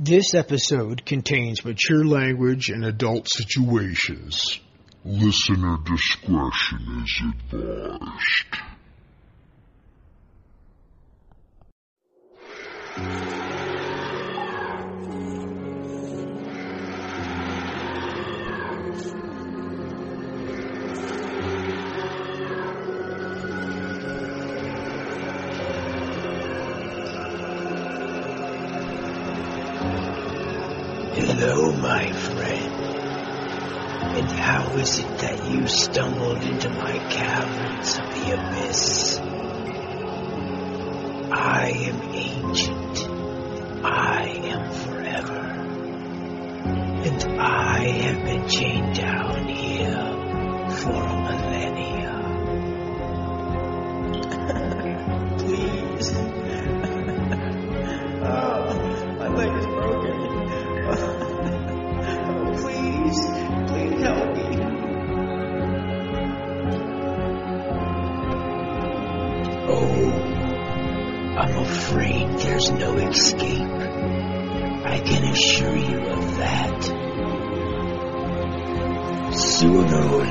This episode contains mature language and adult situations. Listener discretion is advised. Is it that you stumbled into my caverns of the abyss? I am ancient. I am forever. And I have been chained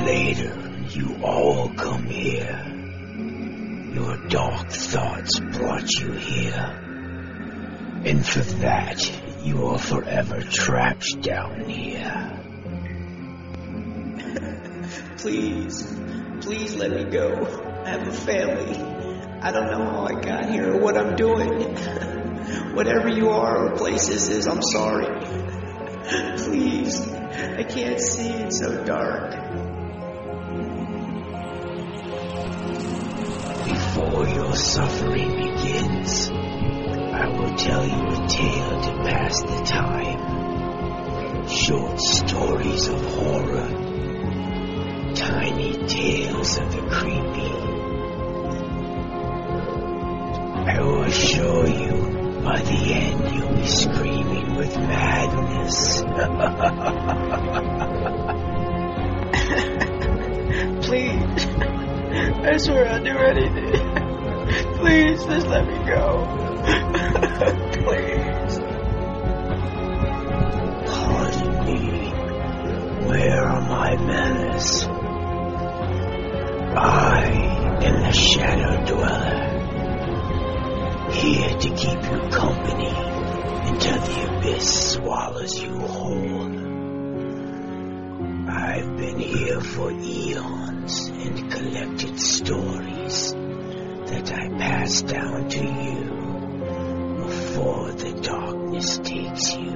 later, you all come here. Your dark thoughts brought you here. And for that, you are forever trapped down here. please, please let me go. I have a family. I don't know how I got here or what I'm doing. Whatever you are or places is, I'm sorry. Please, I can't see, it's so dark. Tell you a tale to pass the time. Short stories of horror. Tiny tales of the creepy. I will assure you, by the end you'll be screaming with madness. Please, I swear I'll do anything. Please, just let me go. Please. Pardon me. Where are my manners? I am the Shadow Dweller. Here to keep you company until the abyss swallows you whole. I've been here for eons and collected stories that I pass down to you before the darkness takes you.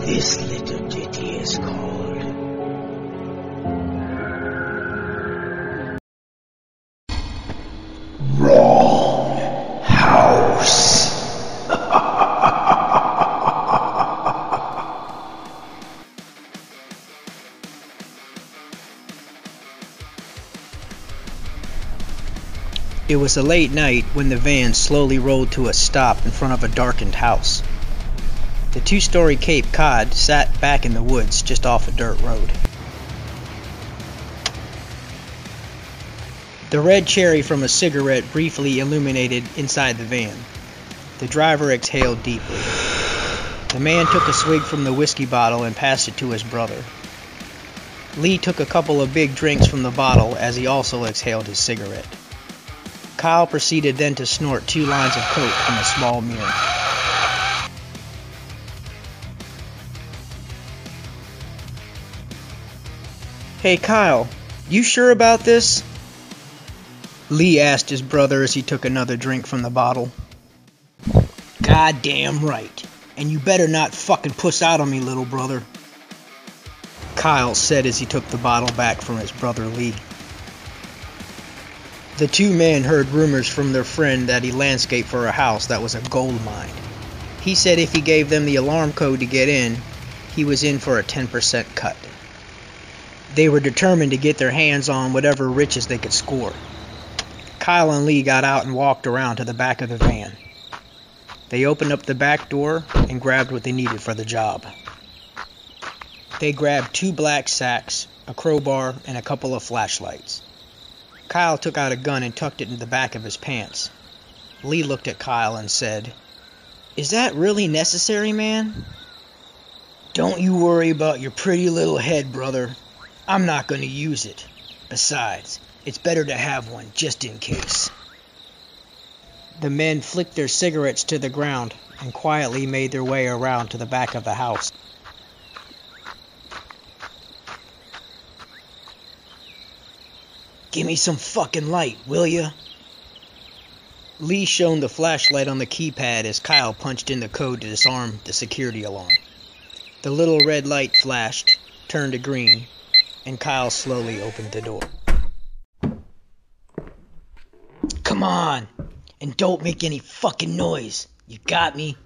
This little ditty is called It was a late night when the van slowly rolled to a stop in front of a darkened house. The two story Cape Cod sat back in the woods just off a dirt road. The red cherry from a cigarette briefly illuminated inside the van. The driver exhaled deeply. The man took a swig from the whiskey bottle and passed it to his brother. Lee took a couple of big drinks from the bottle as he also exhaled his cigarette. Kyle proceeded then to snort two lines of coke from a small mirror. Hey Kyle, you sure about this? Lee asked his brother as he took another drink from the bottle. Goddamn right. And you better not fucking puss out on me, little brother. Kyle said as he took the bottle back from his brother Lee. The two men heard rumors from their friend that he landscaped for a house that was a gold mine. He said if he gave them the alarm code to get in, he was in for a 10% cut. They were determined to get their hands on whatever riches they could score. Kyle and Lee got out and walked around to the back of the van. They opened up the back door and grabbed what they needed for the job. They grabbed two black sacks, a crowbar, and a couple of flashlights. Kyle took out a gun and tucked it in the back of his pants. Lee looked at Kyle and said, Is that really necessary, man? Don't you worry about your pretty little head, brother. I'm not going to use it. Besides, it's better to have one just in case. The men flicked their cigarettes to the ground and quietly made their way around to the back of the house. Give me some fucking light, will ya? Lee shone the flashlight on the keypad as Kyle punched in the code to disarm the security alarm. The little red light flashed, turned to green, and Kyle slowly opened the door. Come on! And don't make any fucking noise! You got me?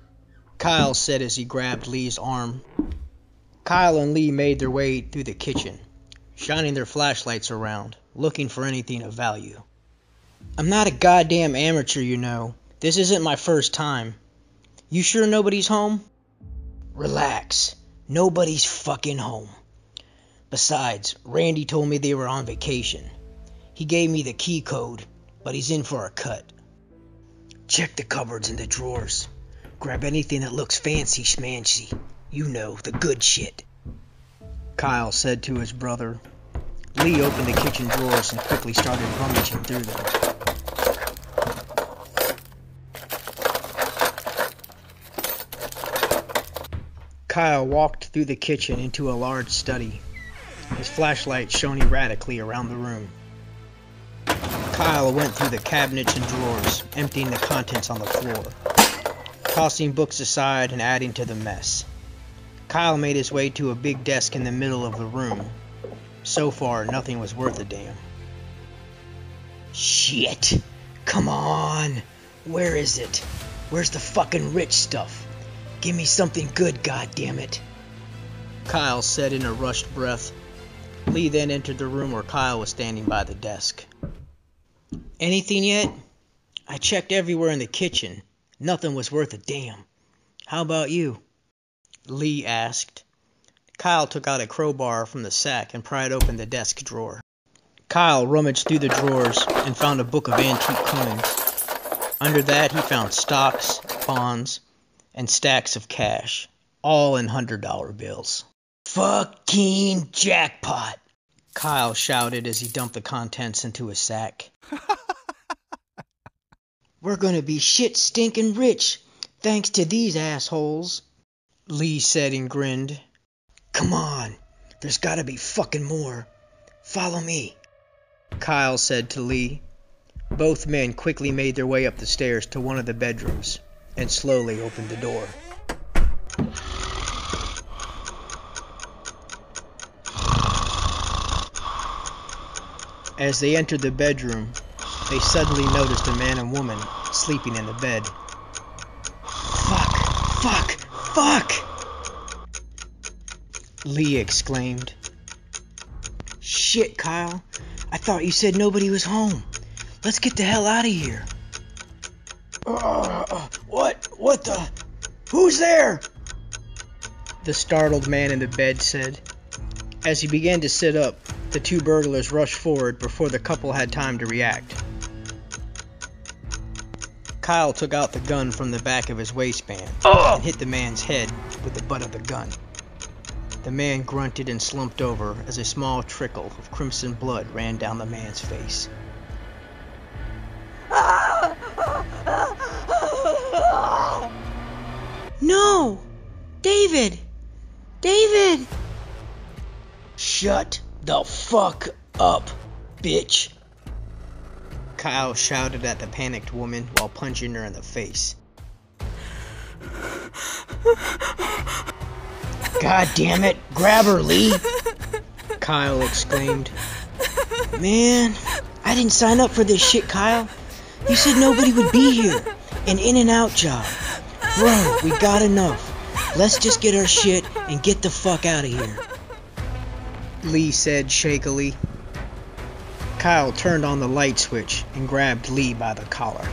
Kyle said as he grabbed Lee's arm. Kyle and Lee made their way through the kitchen, shining their flashlights around, looking for anything of value. I'm not a goddamn amateur, you know. This isn't my first time. You sure nobody's home? Relax. Nobody's fucking home. Besides, Randy told me they were on vacation. He gave me the key code, but he's in for a cut. Check the cupboards and the drawers. Grab anything that looks fancy schmancy. You know, the good shit. Kyle said to his brother. Lee opened the kitchen drawers and quickly started rummaging through them. Kyle walked through the kitchen into a large study. His flashlight shone erratically around the room. Kyle went through the cabinets and drawers, emptying the contents on the floor, tossing books aside and adding to the mess. Kyle made his way to a big desk in the middle of the room. So far, nothing was worth a damn. Shit! Come on! Where is it? Where's the fucking rich stuff? Give me something good, goddammit! Kyle said in a rushed breath. Lee then entered the room where Kyle was standing by the desk. Anything yet? I checked everywhere in the kitchen. Nothing was worth a damn. How about you? Lee asked. Kyle took out a crowbar from the sack and pried open the desk drawer. Kyle rummaged through the drawers and found a book of antique coins. Under that, he found stocks, bonds, and stacks of cash, all in hundred dollar bills. Fucking jackpot! Kyle shouted as he dumped the contents into his sack. We're gonna be shit stinking rich, thanks to these assholes, Lee said and grinned. Come on, there's gotta be fucking more. Follow me, Kyle said to Lee. Both men quickly made their way up the stairs to one of the bedrooms and slowly opened the door. As they entered the bedroom, they suddenly noticed a man and woman sleeping in the bed. Fuck! Fuck! Fuck! Lee exclaimed. Shit, Kyle. I thought you said nobody was home. Let's get the hell out of here. Uh, what? What the? Who's there? The startled man in the bed said. As he began to sit up, the two burglars rushed forward before the couple had time to react. Kyle took out the gun from the back of his waistband and hit the man's head with the butt of the gun. The man grunted and slumped over as a small trickle of crimson blood ran down the man's face. No! David! David! Shut the fuck up, bitch! Kyle shouted at the panicked woman while punching her in the face. God damn it! Grab her, Lee! Kyle exclaimed. Man, I didn't sign up for this shit, Kyle. You said nobody would be here. An in and out job. Bro, we got enough. Let's just get our shit and get the fuck out of here. Lee said shakily. Kyle turned on the light switch and grabbed Lee by the collar.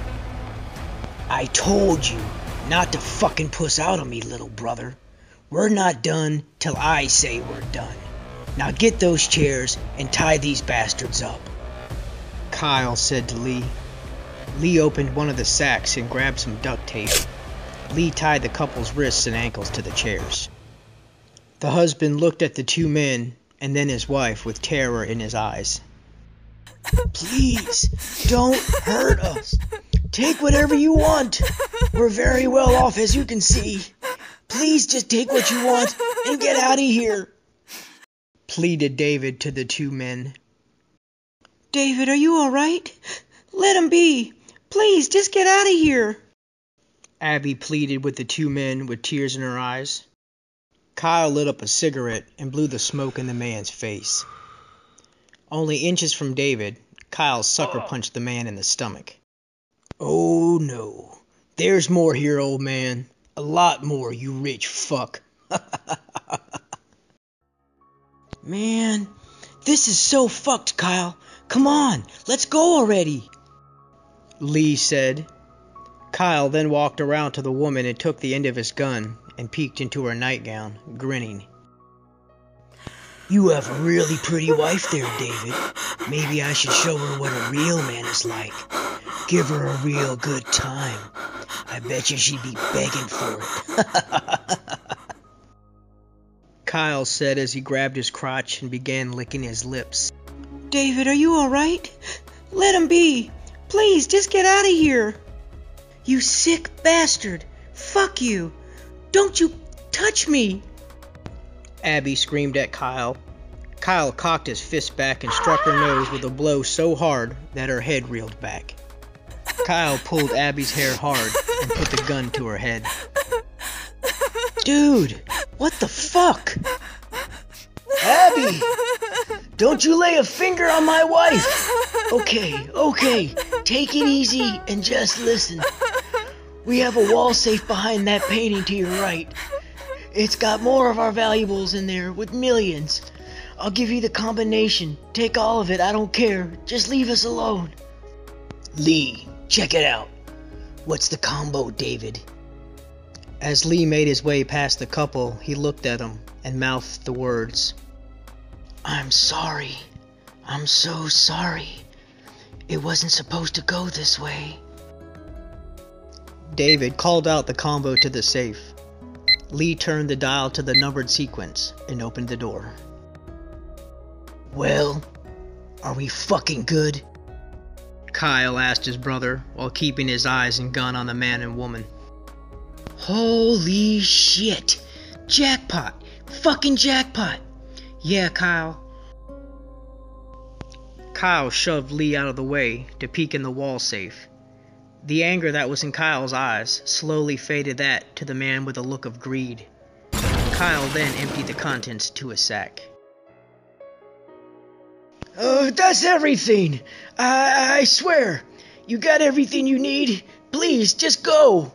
I told you not to fucking puss out on me, little brother. We're not done till I say we're done. Now get those chairs and tie these bastards up. Kyle said to Lee. Lee opened one of the sacks and grabbed some duct tape. Lee tied the couple's wrists and ankles to the chairs. The husband looked at the two men and then his wife with terror in his eyes. Please, don't hurt us. Take whatever you want. We're very well off, as you can see. Please just take what you want and get out of here, pleaded David to the two men. David, are you all right? Let him be. Please, just get out of here. Abby pleaded with the two men with tears in her eyes. Kyle lit up a cigarette and blew the smoke in the man's face. Only inches from David, Kyle sucker punched the man in the stomach. Oh no, there's more here, old man. A lot more, you rich fuck. man, this is so fucked, Kyle. Come on, let's go already. Lee said. Kyle then walked around to the woman and took the end of his gun and peeked into her nightgown, grinning. You have a really pretty wife there, David. Maybe I should show her what a real man is like. Give her a real good time. I bet you she'd be begging for it. Kyle said as he grabbed his crotch and began licking his lips. David, are you alright? Let him be. Please, just get out of here. You sick bastard. Fuck you. Don't you touch me. Abby screamed at Kyle. Kyle cocked his fist back and struck her nose with a blow so hard that her head reeled back. Kyle pulled Abby's hair hard and put the gun to her head. Dude, what the fuck? Abby! Don't you lay a finger on my wife! Okay, okay, take it easy and just listen. We have a wall safe behind that painting to your right. It's got more of our valuables in there with millions. I'll give you the combination. Take all of it, I don't care. Just leave us alone. Lee, check it out. What's the combo, David? As Lee made his way past the couple, he looked at them and mouthed the words I'm sorry. I'm so sorry. It wasn't supposed to go this way. David called out the combo to the safe. Lee turned the dial to the numbered sequence and opened the door. Well, are we fucking good? Kyle asked his brother while keeping his eyes and gun on the man and woman. Holy shit! Jackpot! Fucking jackpot! Yeah, Kyle. Kyle shoved Lee out of the way to peek in the wall safe. The anger that was in Kyle's eyes slowly faded that to the man with a look of greed. Kyle then emptied the contents to a sack. Oh, that's everything! I, I swear! You got everything you need? Please, just go!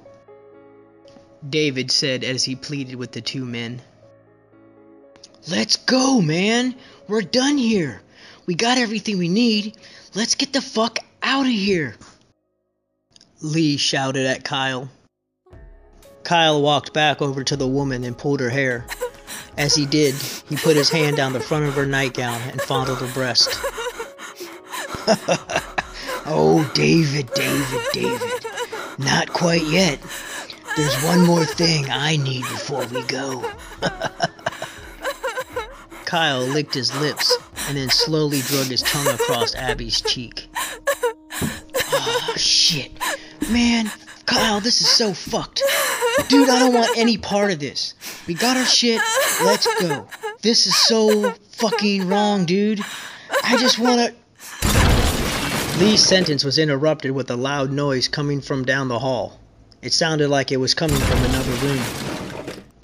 David said as he pleaded with the two men. Let's go, man! We're done here! We got everything we need. Let's get the fuck out of here! Lee shouted at Kyle. Kyle walked back over to the woman and pulled her hair. As he did, he put his hand down the front of her nightgown and fondled her breast. oh, David, David, David. Not quite yet. There's one more thing I need before we go. Kyle licked his lips and then slowly drug his tongue across Abby's cheek. Oh, shit. Man, Kyle, this is so fucked. Dude, I don't want any part of this. We got our shit. Let's go. This is so fucking wrong, dude. I just wanna. Lee's sentence was interrupted with a loud noise coming from down the hall. It sounded like it was coming from another room.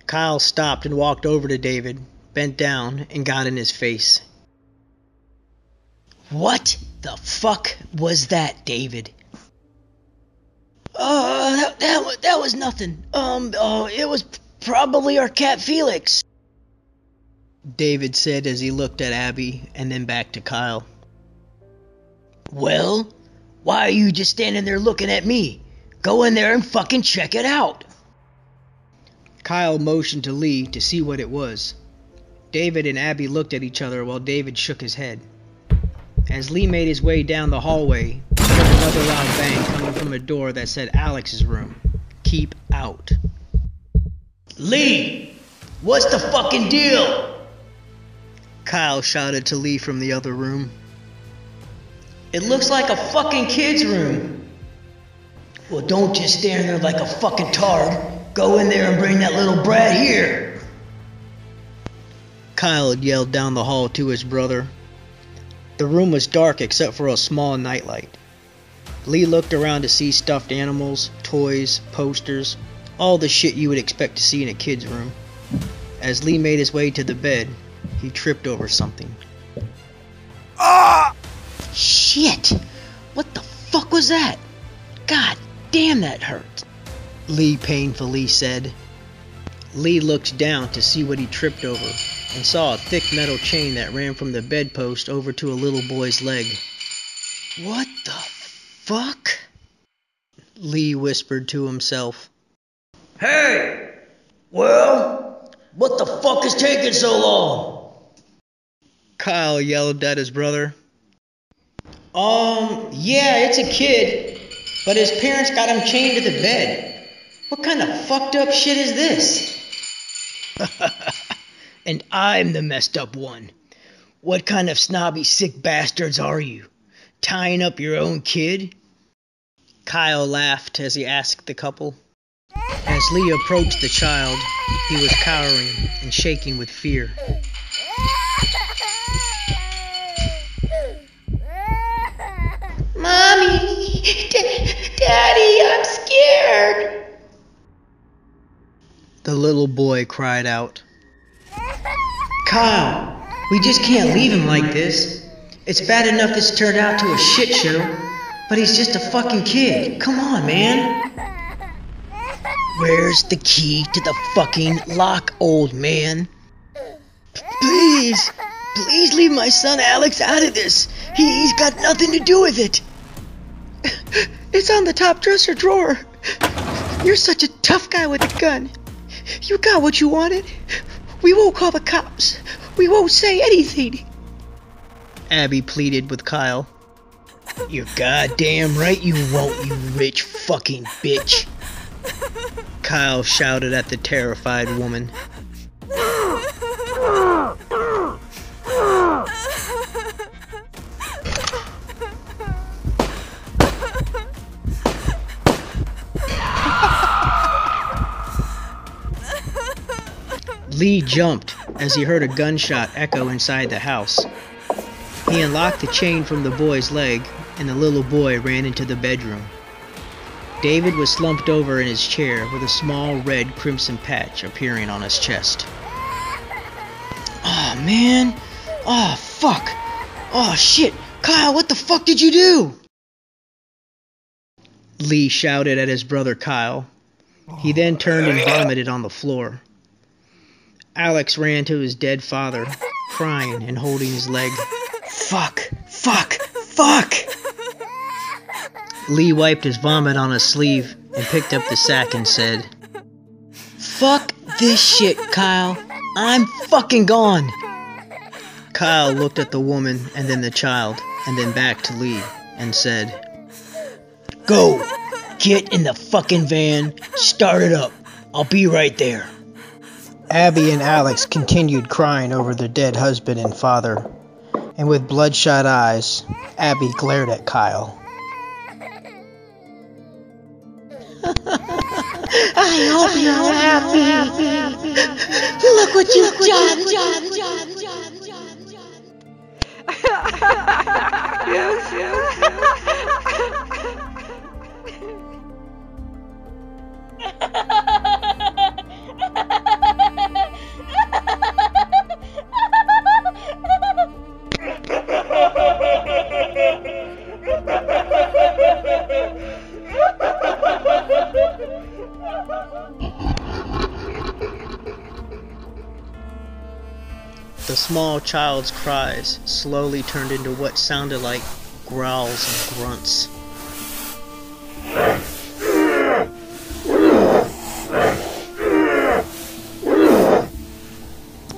Kyle stopped and walked over to David, bent down, and got in his face. What the fuck was that, David? Uh, that, that, that was nothing. Um, uh, it was probably our cat Felix. David said as he looked at Abby and then back to Kyle. Well, why are you just standing there looking at me? Go in there and fucking check it out. Kyle motioned to Lee to see what it was. David and Abby looked at each other while David shook his head. As Lee made his way down the hallway, he heard another loud bang coming from a door that said Alex's room. keep out. Lee, what's the fucking deal? Kyle shouted to Lee from the other room. It looks like a fucking kid's room. Well, don't just stand there like a fucking tard. Go in there and bring that little brat here. Kyle yelled down the hall to his brother. The room was dark except for a small nightlight. Lee looked around to see stuffed animals, toys, posters, all the shit you would expect to see in a kid's room. As Lee made his way to the bed, he tripped over something. Ah! Shit! What the fuck was that? God damn, that hurt. Lee painfully said. Lee looked down to see what he tripped over and saw a thick metal chain that ran from the bedpost over to a little boy's leg. What the fuck? Lee whispered to himself. Hey! Well, what the fuck is taking so long? Kyle yelled at his brother. Um, yeah, it's a kid, but his parents got him chained to the bed. What kind of fucked up shit is this? and I'm the messed up one. What kind of snobby sick bastards are you? Tying up your own kid? Kyle laughed as he asked the couple. As Lee approached the child, he was cowering and shaking with fear. Mommy! D- Daddy, I'm scared! The little boy cried out. Kyle, we just can't leave him like this. It's bad enough this turned out to a shit show, but he's just a fucking kid. Come on, man. Where's the key to the fucking lock, old man? Please, please leave my son Alex out of this. He, he's got nothing to do with it. It's on the top dresser drawer. You're such a tough guy with a gun. You got what you wanted. We won't call the cops. We won't say anything. Abby pleaded with Kyle. You're goddamn right you won't, you rich fucking bitch. Kyle shouted at the terrified woman. Lee jumped as he heard a gunshot echo inside the house. He unlocked the chain from the boy's leg, and the little boy ran into the bedroom. David was slumped over in his chair with a small red crimson patch appearing on his chest. Oh man. Oh fuck. Oh shit. Kyle, what the fuck did you do? Lee shouted at his brother Kyle. He then turned and vomited on the floor. Alex ran to his dead father, crying and holding his leg. Fuck. Fuck. Fuck. Lee wiped his vomit on his sleeve and picked up the sack and said, Fuck this shit, Kyle. I'm fucking gone. Kyle looked at the woman and then the child and then back to Lee and said, Go. Get in the fucking van. Start it up. I'll be right there. Abby and Alex continued crying over their dead husband and father, and with bloodshot eyes, Abby glared at Kyle. I hope you're happy. Look what you've done. yes, yes, The small child's cries slowly turned into what sounded like growls and grunts.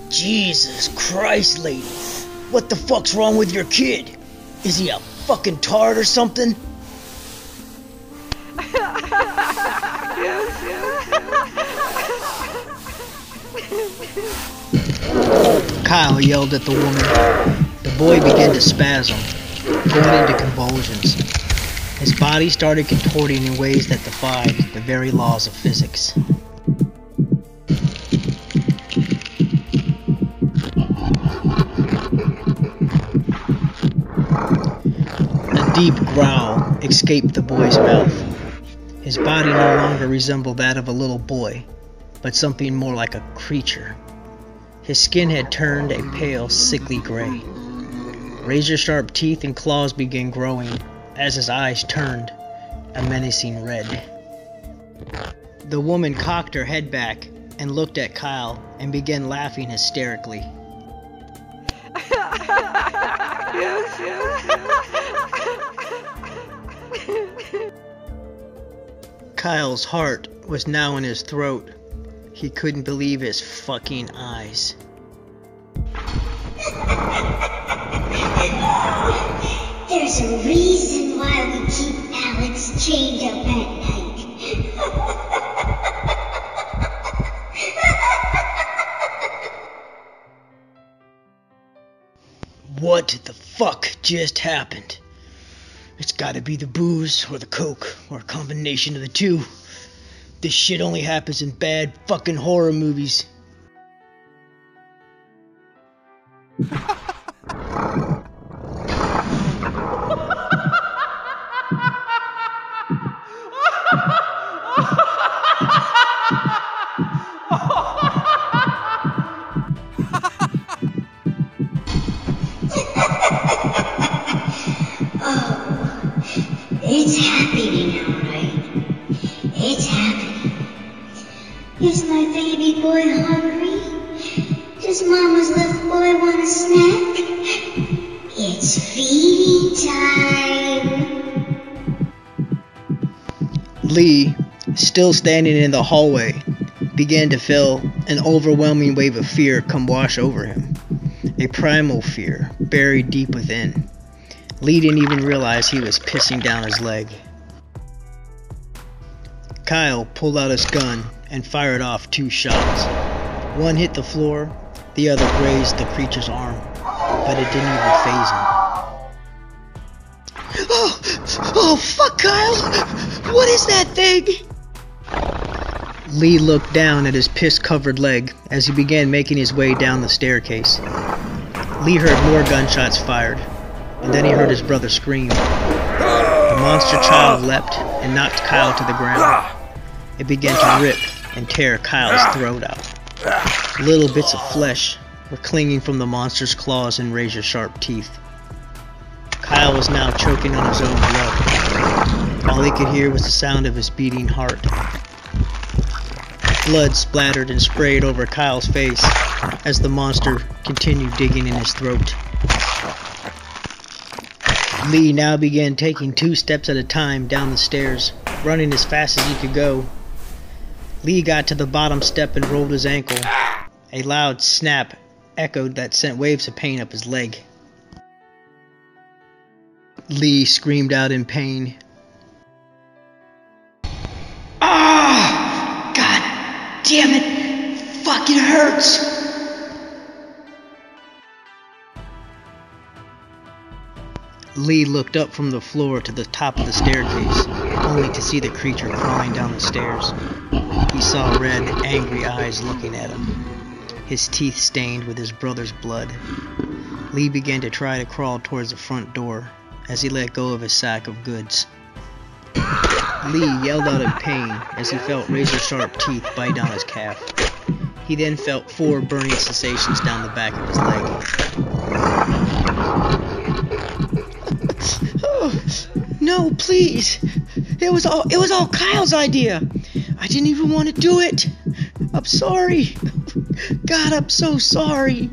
Jesus Christ, lady. What the fuck's wrong with your kid? Is he a fucking tart or something? Yelled at the woman. The boy began to spasm, going into convulsions. His body started contorting in ways that defied the very laws of physics. A deep growl escaped the boy's mouth. His body no longer resembled that of a little boy, but something more like a creature. His skin had turned a pale, sickly gray. Razor sharp teeth and claws began growing as his eyes turned a menacing red. The woman cocked her head back and looked at Kyle and began laughing hysterically. Kyle's heart was now in his throat. He couldn't believe his fucking eyes. There's a reason why we keep Alex chained up at night. What the fuck just happened? It's gotta be the booze, or the coke, or a combination of the two. This shit only happens in bad fucking horror movies. Still standing in the hallway, began to feel an overwhelming wave of fear come wash over him. A primal fear buried deep within. Lee didn't even realize he was pissing down his leg. Kyle pulled out his gun and fired off two shots. One hit the floor, the other grazed the creature's arm, but it didn't even phase him. Oh, oh, fuck, Kyle! What is that thing? Lee looked down at his piss covered leg as he began making his way down the staircase. Lee heard more gunshots fired, and then he heard his brother scream. The monster child leapt and knocked Kyle to the ground. It began to rip and tear Kyle's throat out. Little bits of flesh were clinging from the monster's claws and razor sharp teeth. Kyle was now choking on his own blood. All he could hear was the sound of his beating heart. Blood splattered and sprayed over Kyle's face as the monster continued digging in his throat. Lee now began taking two steps at a time down the stairs, running as fast as he could go. Lee got to the bottom step and rolled his ankle. A loud snap echoed that sent waves of pain up his leg. Lee screamed out in pain. Damn it! Fucking hurts! Lee looked up from the floor to the top of the staircase, only to see the creature crawling down the stairs. He saw red, angry eyes looking at him, his teeth stained with his brother's blood. Lee began to try to crawl towards the front door as he let go of his sack of goods. Lee yelled out in pain as he felt razor sharp teeth bite down his calf. He then felt four burning sensations down the back of his leg. Oh, no, please. It was all it was all Kyle's idea. I didn't even want to do it. I'm sorry. God, I'm so sorry.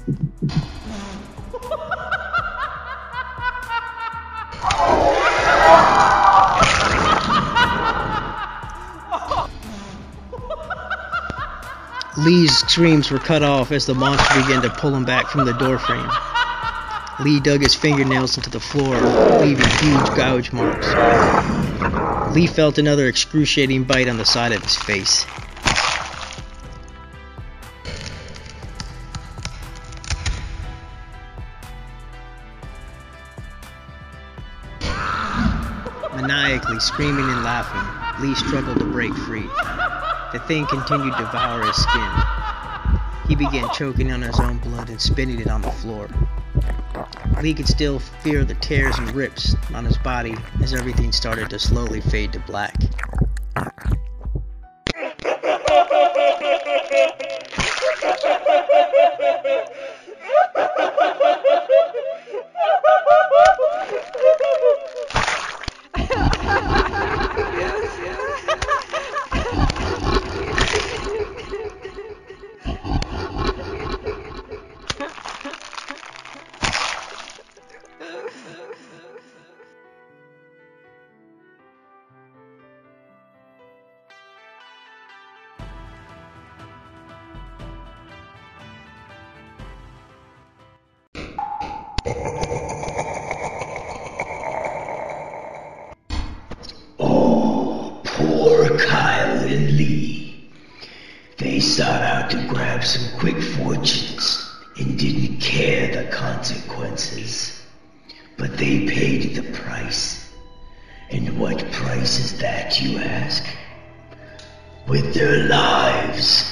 Lee's screams were cut off as the monster began to pull him back from the doorframe. Lee dug his fingernails into the floor, leaving huge gouge marks. Lee felt another excruciating bite on the side of his face. Maniacally screaming and laughing, Lee struggled to break free. The thing continued to devour his skin. He began choking on his own blood and spitting it on the floor. Lee could still feel the tears and rips on his body as everything started to slowly fade to black. Consequences. But they paid the price. And what price is that, you ask? With their lives.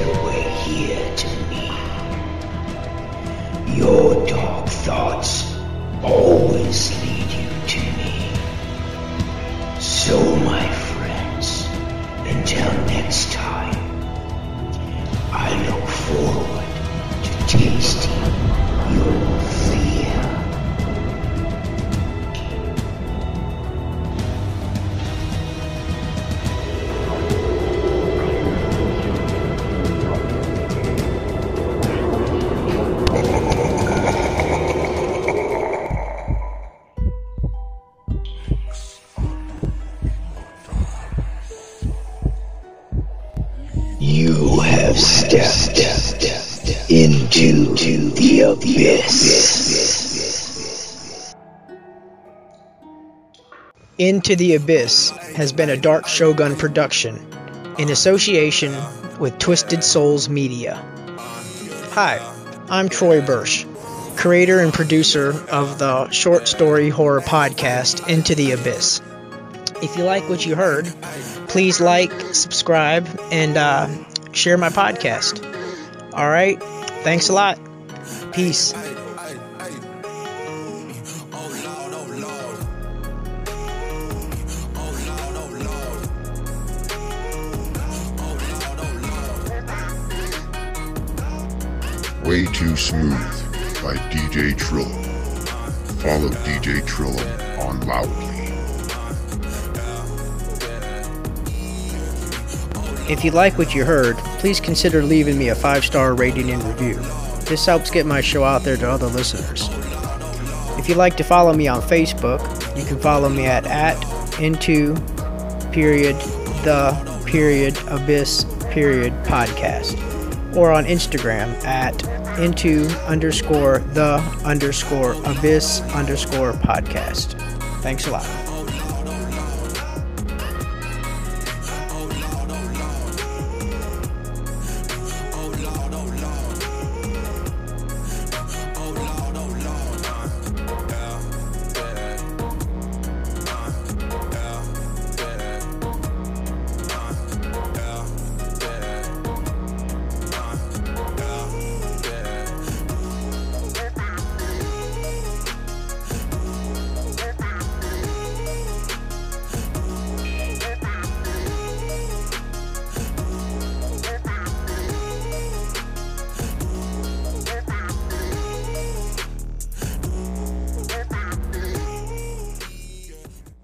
Their way here to me. Your dark thoughts always Into the Abyss has been a Dark Shogun production in association with Twisted Souls Media. Hi, I'm Troy Bursch, creator and producer of the short story horror podcast Into the Abyss. If you like what you heard, please like, subscribe, and uh, share my podcast. All right, thanks a lot. Peace. Way Too Smooth by DJ Trilliam. Follow DJ Trilliam on Loudly. If you like what you heard, please consider leaving me a five star rating and review. This helps get my show out there to other listeners. If you'd like to follow me on Facebook, you can follow me at, at into period the period abyss period podcast. Or on Instagram at into underscore the underscore abyss underscore podcast. Thanks a lot.